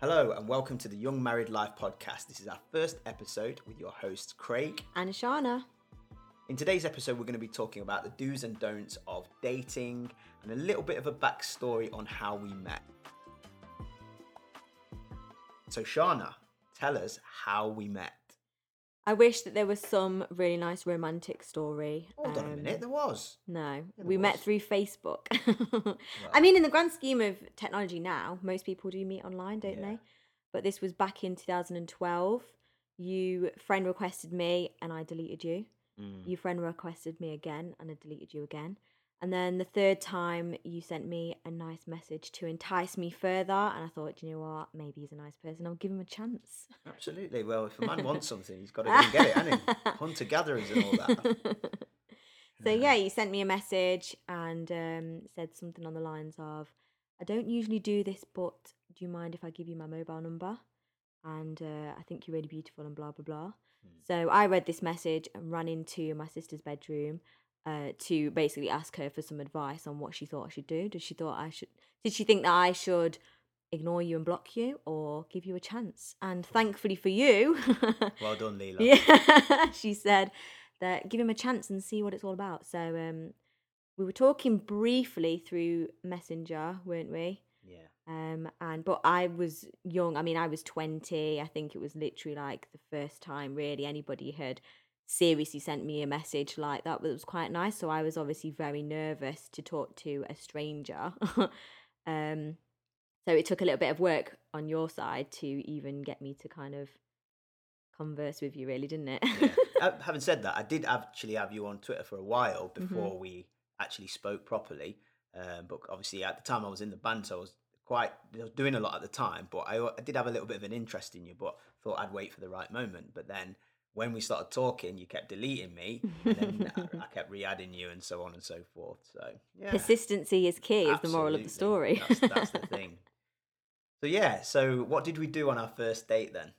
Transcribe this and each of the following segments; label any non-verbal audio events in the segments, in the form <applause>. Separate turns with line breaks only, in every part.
Hello, and welcome to the Young Married Life podcast. This is our first episode with your hosts, Craig.
And Shana.
In today's episode, we're going to be talking about the do's and don'ts of dating and a little bit of a backstory on how we met. So, Shana, tell us how we met.
I wish that there was some really nice romantic story.
Hold on a
Um,
minute, there was.
No,
there
we met through Facebook. <laughs> I mean, in the grand scheme of technology now, most people do meet online, don't
Yeah.
they? But this was back in 2012. You friend requested me and I deleted you.
Mm.
You friend requested me again and I deleted you again. And then the third time, you sent me a nice message to entice me further. And I thought, you know what? Maybe he's a nice person. I'll give him a chance.
Absolutely. Well, if a man wants something, he's got to go and get it, hasn't he? <laughs> Hunter gatherers and all that. <laughs>
so yeah, you sent me a message and um, said something on the lines of, "I don't usually do this, but do you mind if I give you my mobile number?" And uh, I think you're really beautiful and blah blah blah. So I read this message and ran into my sister's bedroom uh, to basically ask her for some advice on what she thought I should do. Did she thought I should? Did she think that I should? Ignore you and block you, or give you a chance. And thankfully for you, <laughs>
Well done, Leela.
yeah, <laughs> she said that give him a chance and see what it's all about. So um, we were talking briefly through Messenger, weren't we?
Yeah.
Um, and but I was young. I mean, I was twenty. I think it was literally like the first time really anybody had seriously sent me a message like that. But it was quite nice. So I was obviously very nervous to talk to a stranger. <laughs> um, so it took a little bit of work on your side to even get me to kind of converse with you, really, didn't it?
yeah. <laughs> Having said that, I did actually have you on Twitter for a while
Mm-hmm.
before we actually spoke properly. Um, but obviously, at the time, I was in the band, so I was quite I was doing a lot at the time. But I, I did have a little bit of an interest in you, but thought I'd wait for the right moment. But then when we started talking, you kept deleting me, and then I, <laughs> I kept re-adding you, and so on and so forth. So yeah,
Persistency is key, is the moral of the story.
That's, that's the <laughs> thing. So yeah, so what did we do on our first date then?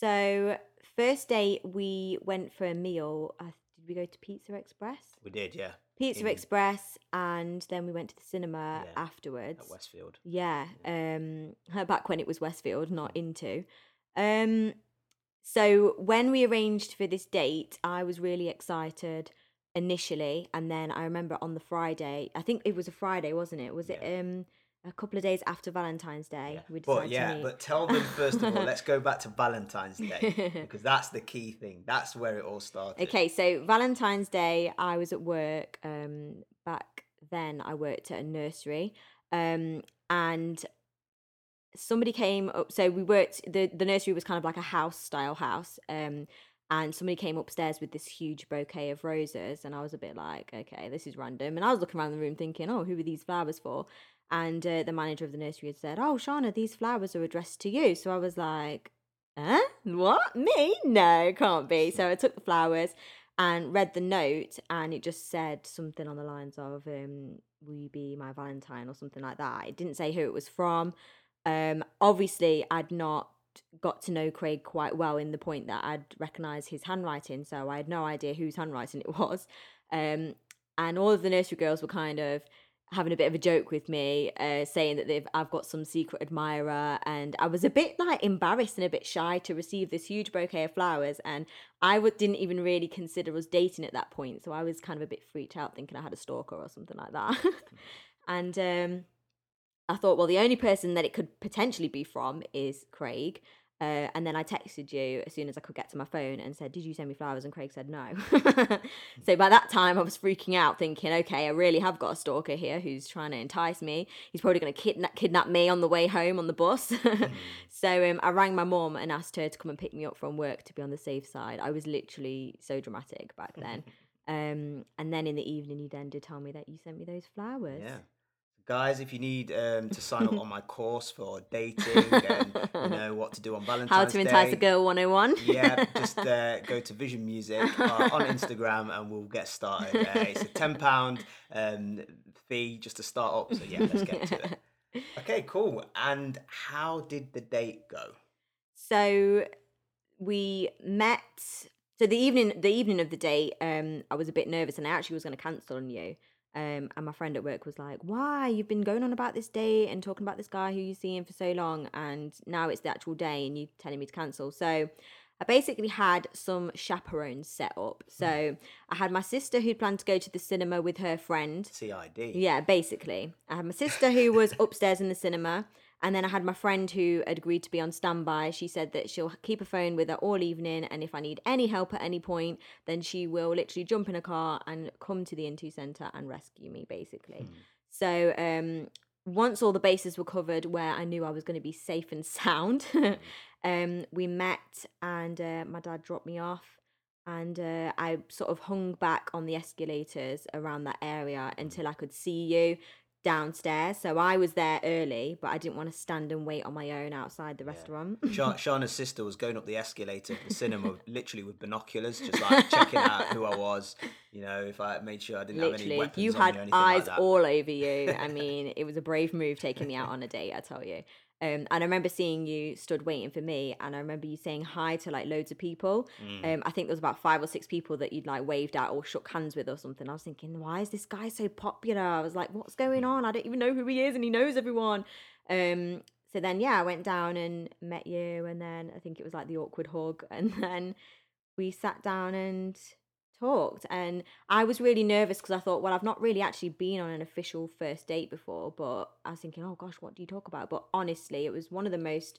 So first date, we went for a meal. Uh, did we go to Pizza Express?
We did, yeah,
Pizza
In-
Express, and then we went to the cinema
Yeah,
afterwards.
at Westfield.
Yeah, um, <laughs> back when it was Westfield, not Intu. Um, so when we arranged for this date, I was really excited initially, and then I remember on the Friday, I think it was a Friday, wasn't it? Was
Yeah.
it um a couple of days after Valentine's Day?
Yeah.
We
But
decided
yeah,
to meet.
but tell them first of all. let's go back to Valentine's Day <laughs> because that's the key thing. That's where it all started.
Okay, so Valentine's Day, I was at work. Um, back then, I worked at a nursery, um, and somebody came up. So we worked. the The nursery was kind of like a house style house. Um, and somebody came upstairs with this huge bouquet of roses, and I was a bit like, okay, this is random. And I was looking around the room thinking, oh, who are these flowers for? And uh, the manager of the nursery had said, oh, Shauna, these flowers are addressed to you. So I was like, Huh? What? Me? No, can't be. So I took the flowers and read the note, and it just said something on the lines of, um, Will you be my Valentine or something like that. It didn't say who it was from. Um, obviously, I'd not got to know Craig quite well in the point that I'd recognise his handwriting, so I had no idea whose handwriting it <laughs> was. Um, and all of the nursery girls were kind of having a bit of a joke with me, uh, saying that they've I've got some secret admirer, and I was a bit like embarrassed and a bit shy to receive this huge bouquet of flowers, and I w- didn't even really consider us dating at that point, so I was kind of a bit freaked out, thinking I had a stalker or something like that, <laughs> and um, I thought, well, the only person that it could potentially be from is Craig. Uh, and then I texted you as soon as I could get to my phone and said, Did you send me flowers? And Craig said no. <laughs> so by that time, I was freaking out, thinking, Okay, I really have got a stalker here who's trying to entice me. He's probably going to kidnap, kidnap me on the way home on the bus. <laughs> so um, I rang my mom and asked her to come and pick me up from work to be on the safe side. I was literally so dramatic back then. <laughs> Um, and then in the evening, you then did tell me that you sent me those flowers.
Yeah. Guys, if you need um, to sign up on my <laughs> course for dating and you know what to do on Valentine's Day,
How to entice
Day,
a girl 101.
yeah, <laughs> just uh, go to Vision Music uh, on Instagram and we'll get started. Uh, it's a ten pound um, fee just to start up. So yeah, let's get to it. <laughs> Okay, cool. And how did the date go?
So we met. So the evening, the evening of the date, um, I was a bit nervous, and I actually was going to cancel on you. Um, and my friend at work was like, "Why you've been going on about this date and talking about this guy who you've seen for so long, and now it's the actual day, and you're telling me to cancel?" So I basically had some chaperones set up. So I had my sister who'd planned to go to the cinema with her friend.
CID.
Yeah, basically. I had my sister who was <laughs> upstairs in the cinema. And then I had my friend who had agreed to be on standby. She said that she'll keep a phone with her all evening. And if I need any help at any point, then she will literally jump in a car and come to the Intu Centre and rescue me, basically. So um, once all the bases were covered where I knew I was going to be safe and sound, <laughs> um, we met and uh, my dad dropped me off. And uh, I sort of hung back on the escalators around that area until I could see you downstairs. So I was there early, but I didn't want to stand and wait on my own outside the restaurant.
Sha- <laughs> Shauna's sister was going up the escalator at the cinema, <laughs> literally with binoculars, just like checking out who I was. You know, if I made sure I didn't have any
Literally,
weapons
you
on me
had
or anything
eyes
like
all over you. <laughs> I mean, it was a brave move taking me out on a date, I tell you. Um, and I remember seeing you stood waiting for me, and I remember you saying hi to like loads of people.
Mm.
Um, I think there was about five or six people that you'd like waved at or shook hands with or something. I was thinking, why is this guy so popular? I was like, what's going
Mm.
on? I don't even know who he is, and he knows everyone. Um, so then, yeah, I went down and met you, and then I think it was like the awkward hug, <laughs> and then we sat down and talked and i was really nervous because i thought well i've not really actually been on an official first date before but i was thinking oh gosh what do you talk about but honestly it was one of the most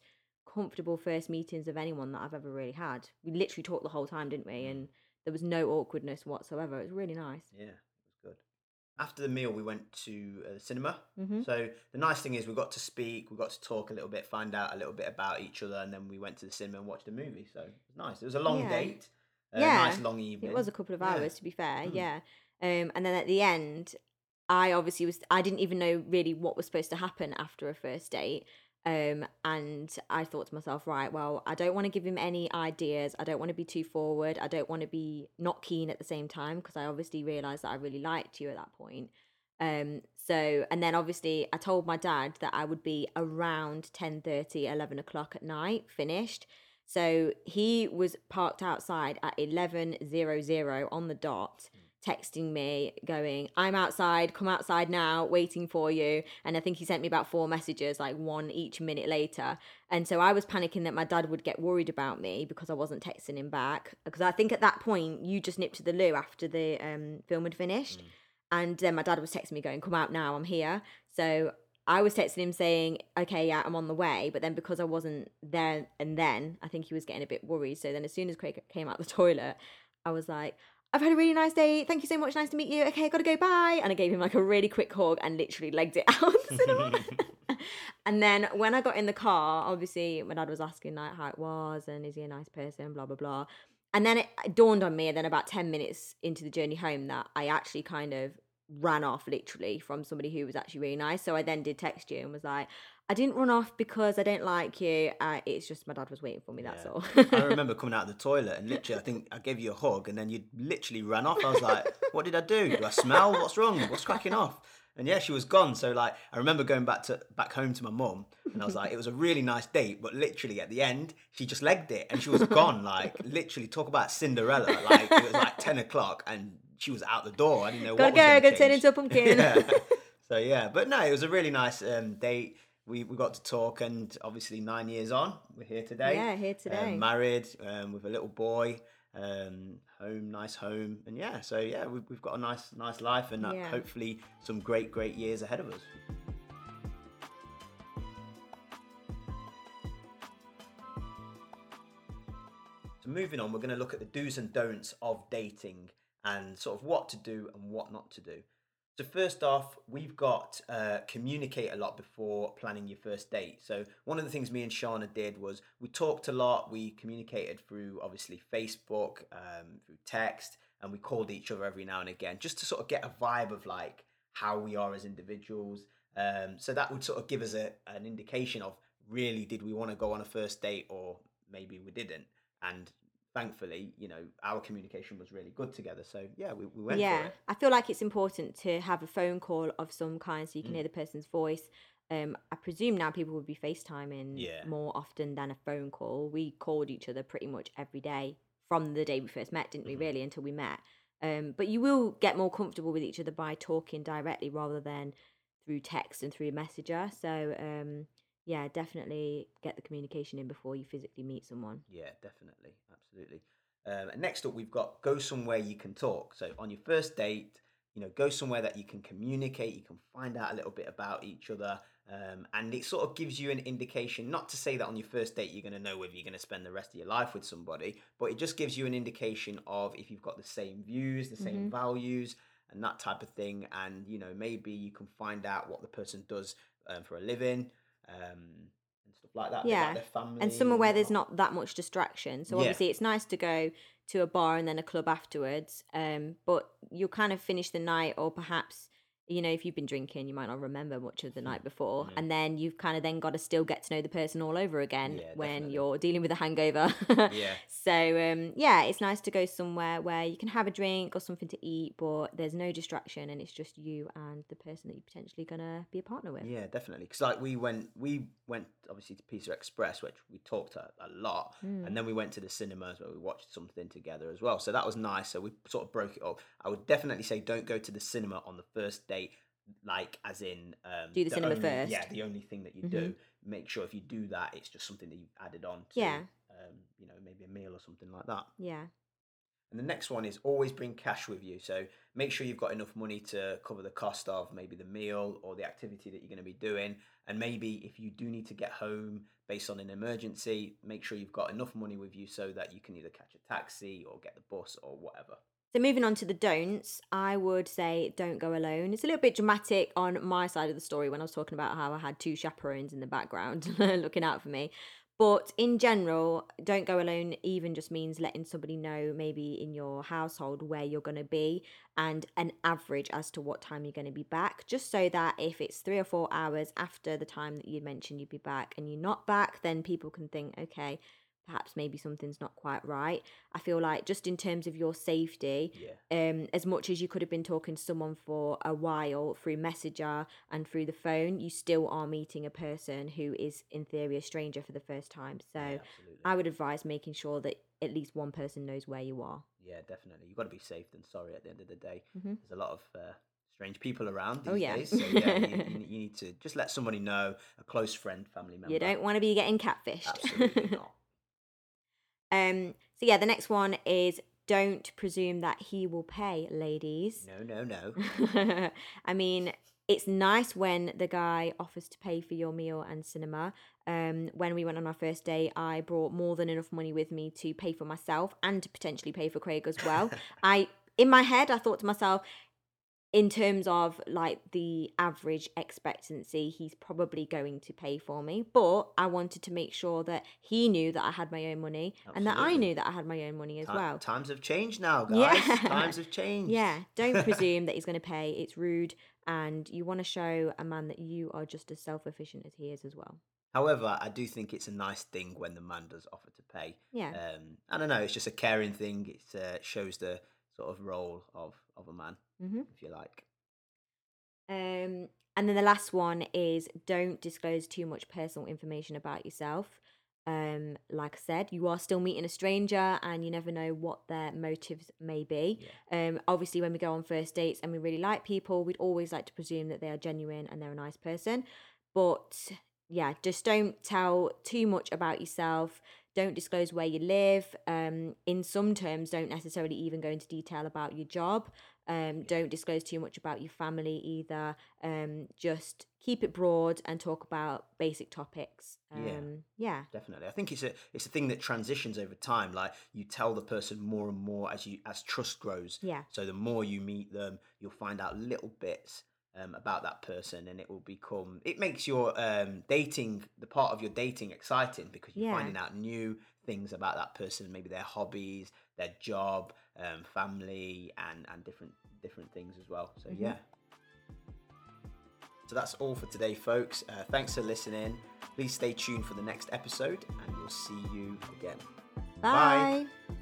comfortable first meetings of anyone that i've ever really had we literally talked the whole time didn't we and there was no awkwardness whatsoever it was really nice
Yeah, it was good. After the meal, we went to uh, the cinema.
hmm
So the nice thing is we got to speak, we got to talk a little bit, find out a little bit about each other, and then we went to the cinema and watched a movie. So it was nice. It was a long
Yeah.
date. A
Yeah,
nice long evening.
It was a couple of
Yeah.
hours, to be fair.
Mm.
Yeah. Um, and then at the end, I obviously was. I didn't even know really what was supposed to happen after a first date. Um, and I thought to myself, right, well, I don't want to give him any ideas. I don't want to be too forward. I don't want to be not keen at the same time because I obviously realized that I really liked you at that point. Um, so, and then obviously I told my dad that I would be around 10 11 o'clock at night, finished. So he was parked outside at 11.00 on the dot, texting me, going, I'm outside, come outside now, waiting for you. And I think he sent me about four messages, like one each minute later. And so I was panicking that my dad would get worried about me because I wasn't texting him back. Because I think at that point, you just nipped to the loo after the um, film had finished. And then my dad was texting me, going, Come out now, I'm here. So I was texting him saying, okay, yeah, I'm on the way. But then because I wasn't there and then, I think he was getting a bit worried. So then as soon as Craig came out the <laughs> toilet, I was like, I've had a really nice day. Thank you so much. Nice to meet you. Okay, I gotta go. Bye. And I gave him like a really quick hug and literally legged it <laughs> out the cinema. <laughs> and then when I got in the car, obviously my dad was asking like how it was and is he a nice person, blah blah blah. And then it it dawned on me, and then about ten minutes into the journey home, that I actually kind of ran off literally from somebody who was actually really nice. So I then did text you and was like, I didn't run off because I don't like you. Uh, it's just my dad was waiting for me. That's
Yeah.
all.
I <laughs> remember coming out of the toilet and literally, I think I gave you a hug, and then you literally ran off. I was like, "What did I do? Do I smell? What's wrong? What's cracking off?" And yeah, she was gone. So like, I remember going back to back home to my mum, and I was like, "It was a really nice date," but literally at the end, she just legged it, and she was gone. Like literally, talk about Cinderella. Like it was like ten o'clock, and she was out the door. I didn't know
Gotta
what was
go,
gonna
gotta turn into a pumpkin. <laughs>
Yeah. <laughs> So yeah, but no, it was a really nice um, date. We we got to talk, and obviously nine years on, we're here today.
Yeah, here today.
Um, married um, with a little boy, um, home, nice home, and yeah. So yeah, we've, we've got a nice nice life, and uh,
Yeah.
hopefully some great great years ahead of us. So moving on, we're going to look at the do's and don'ts of dating and sort of what to do and what not to do. So first off, we've got uh, communicate a lot before planning your first date. So one of the things me and Shauna did was we talked a lot. We communicated through obviously Facebook, um, through text, and we called each other every now and again just to sort of get a vibe of like how we are as individuals. Um, so that would sort of give us a, an indication of really did we want to go on a first date or maybe we didn't. And thankfully, you know, our communication was really good together. So yeah, we, we went
yeah. I feel like it's important to have a phone call of some kind so you can
Mm.
hear the person's voice. Um, I presume now people would be FaceTiming
Yeah.
more often than a phone call. We called each other pretty much every day from the day we first met, didn't we?
Mhm.
Really, until we met. Um, but you will get more comfortable with each other by talking directly rather than through text and through a messenger. So um, yeah, definitely get the communication in before you physically meet someone.
Yeah, definitely, absolutely. Um, and next up, we've got go somewhere you can talk. So on your first date, you know, go somewhere that you can communicate, you can find out a little bit about each other, um, and it sort of gives you an indication. Not to say that on your first date you're going to know whether you're going to spend the rest of your life with somebody, but it just gives you an indication of if you've got the same views, the same
Mhm.
values, and that type of thing. And you know, maybe you can find out what the person does um, for a living. Um, and stuff like that.
Yeah,
like their family
and somewhere where there's not that much distraction. So
Yeah.
obviously, it's nice to go to a bar and then a club afterwards. Um, but you'll kind of finish the night, or perhaps you know, if you've been drinking, you might not remember much of the night before,
Mm.
and then you've kind of then got to still get to know the person all over again
Yeah,
when
definitely.
you're dealing with a hangover.
Yeah. <laughs>
So um, yeah, it's nice to go somewhere where you can have a drink or something to eat, but there's no distraction, and it's just you and the person that you're potentially gonna be a partner with.
Yeah, definitely. Because like we went, we went obviously to Pizza Express, which we talked a, a lot,
Mm.
and then we went to the cinemas where we watched something together as well. So that was nice. So we sort of broke it up. I would definitely say don't go to the cinema on the first date, like as in um,
Do the cinema
only, Yeah, the only thing that you
Mhm.
do. Make sure if you do that, it's just something that you've added on to,
Yeah.
um, you know, maybe a meal or something like that.
Yeah.
And the next one is always bring cash with you. So make sure you've got enough money to cover the cost of maybe the meal or the activity that you're going to be doing. And maybe if you do need to get home based on an emergency, make sure you've got enough money with you so that you can either catch a taxi or get the bus or whatever.
So moving on to the don'ts, I would say don't go alone. It's a little bit dramatic on my side of the story when I was talking about how I had two chaperones in the background <laughs> looking out for me. But in general, don't go alone even just means letting somebody know maybe in your household where you're going to be and an average as to what time you're going to be back, just so that if it's three or four hours after the time that you mentioned you'd be back and you're not back, then people can think, okay, perhaps maybe something's not quite right. I feel like just in terms of your safety,
Yeah.
um, as much as you could have been talking to someone for a while through Messenger and through the phone, you still are meeting a person who is, in theory, a stranger for the first time. So
yeah.
I would advise making sure that at least one person knows where you are.
yeah, definitely. You've got to be safe than sorry at the end of the day.
Mhm.
There's a lot of uh, strange people around these
Oh, yeah.
days. So yeah, you, <laughs> you, you need to just let somebody know, a close friend, family member.
You don't want to be getting catfished.
Absolutely not.
Um. So yeah, the next one is don't presume that he will pay, ladies.
No, no, no. <laughs>
I mean, it's nice when the guy offers to pay for your meal and cinema. Um, when we went on our first date, I brought more than enough money with me to pay for myself and to potentially pay for Craig as well. <laughs> I, in my head, I thought to myself, in terms of like the average expectancy, he's probably going to pay for me. But I wanted to make sure that he knew that I had my own money and that I knew that I had my own money as well.
Times have changed now, guys.
Yeah. <laughs>
Times have changed.
Yeah, don't <laughs> presume that he's going to pay. It's rude, and you want to show a man that you are just as self efficient as he is as well.
However, I do think it's a nice thing when the man does offer to pay.
Yeah.
Um, I don't know. It's just a caring thing. It uh, shows the sort of role of of a man,
hmm
if you like.
Um, and then the last one is don't disclose too much personal information about yourself. Um, like I said, you are still meeting a stranger, and you never know what their motives may be. Um, obviously, when we go on first dates and we really like people, we'd always like to presume that they are genuine and they're a nice person. But yeah, just don't tell too much about yourself. Don't disclose where you live. Um, in some terms, don't necessarily even go into detail about your job. Um, don't disclose too much about your family either. Um, just keep it broad and talk about basic topics. Um,
Yeah.
yeah.
Definitely, I think it's a it's a thing that transitions over time. Like you tell the person more and more as you as trust grows.
Yeah.
So the more you meet them, you'll find out little bits um, about that person, and it will become. It makes your um, dating the part of your dating exciting because you're
Yeah.
finding out new things about that person, maybe their hobbies, their job, um, family, and and different different things as well. So
Mhm.
yeah. So that's all for today, folks. Uh, thanks for listening. Please stay tuned for the next episode, and we'll see you again.
Bye.
Bye.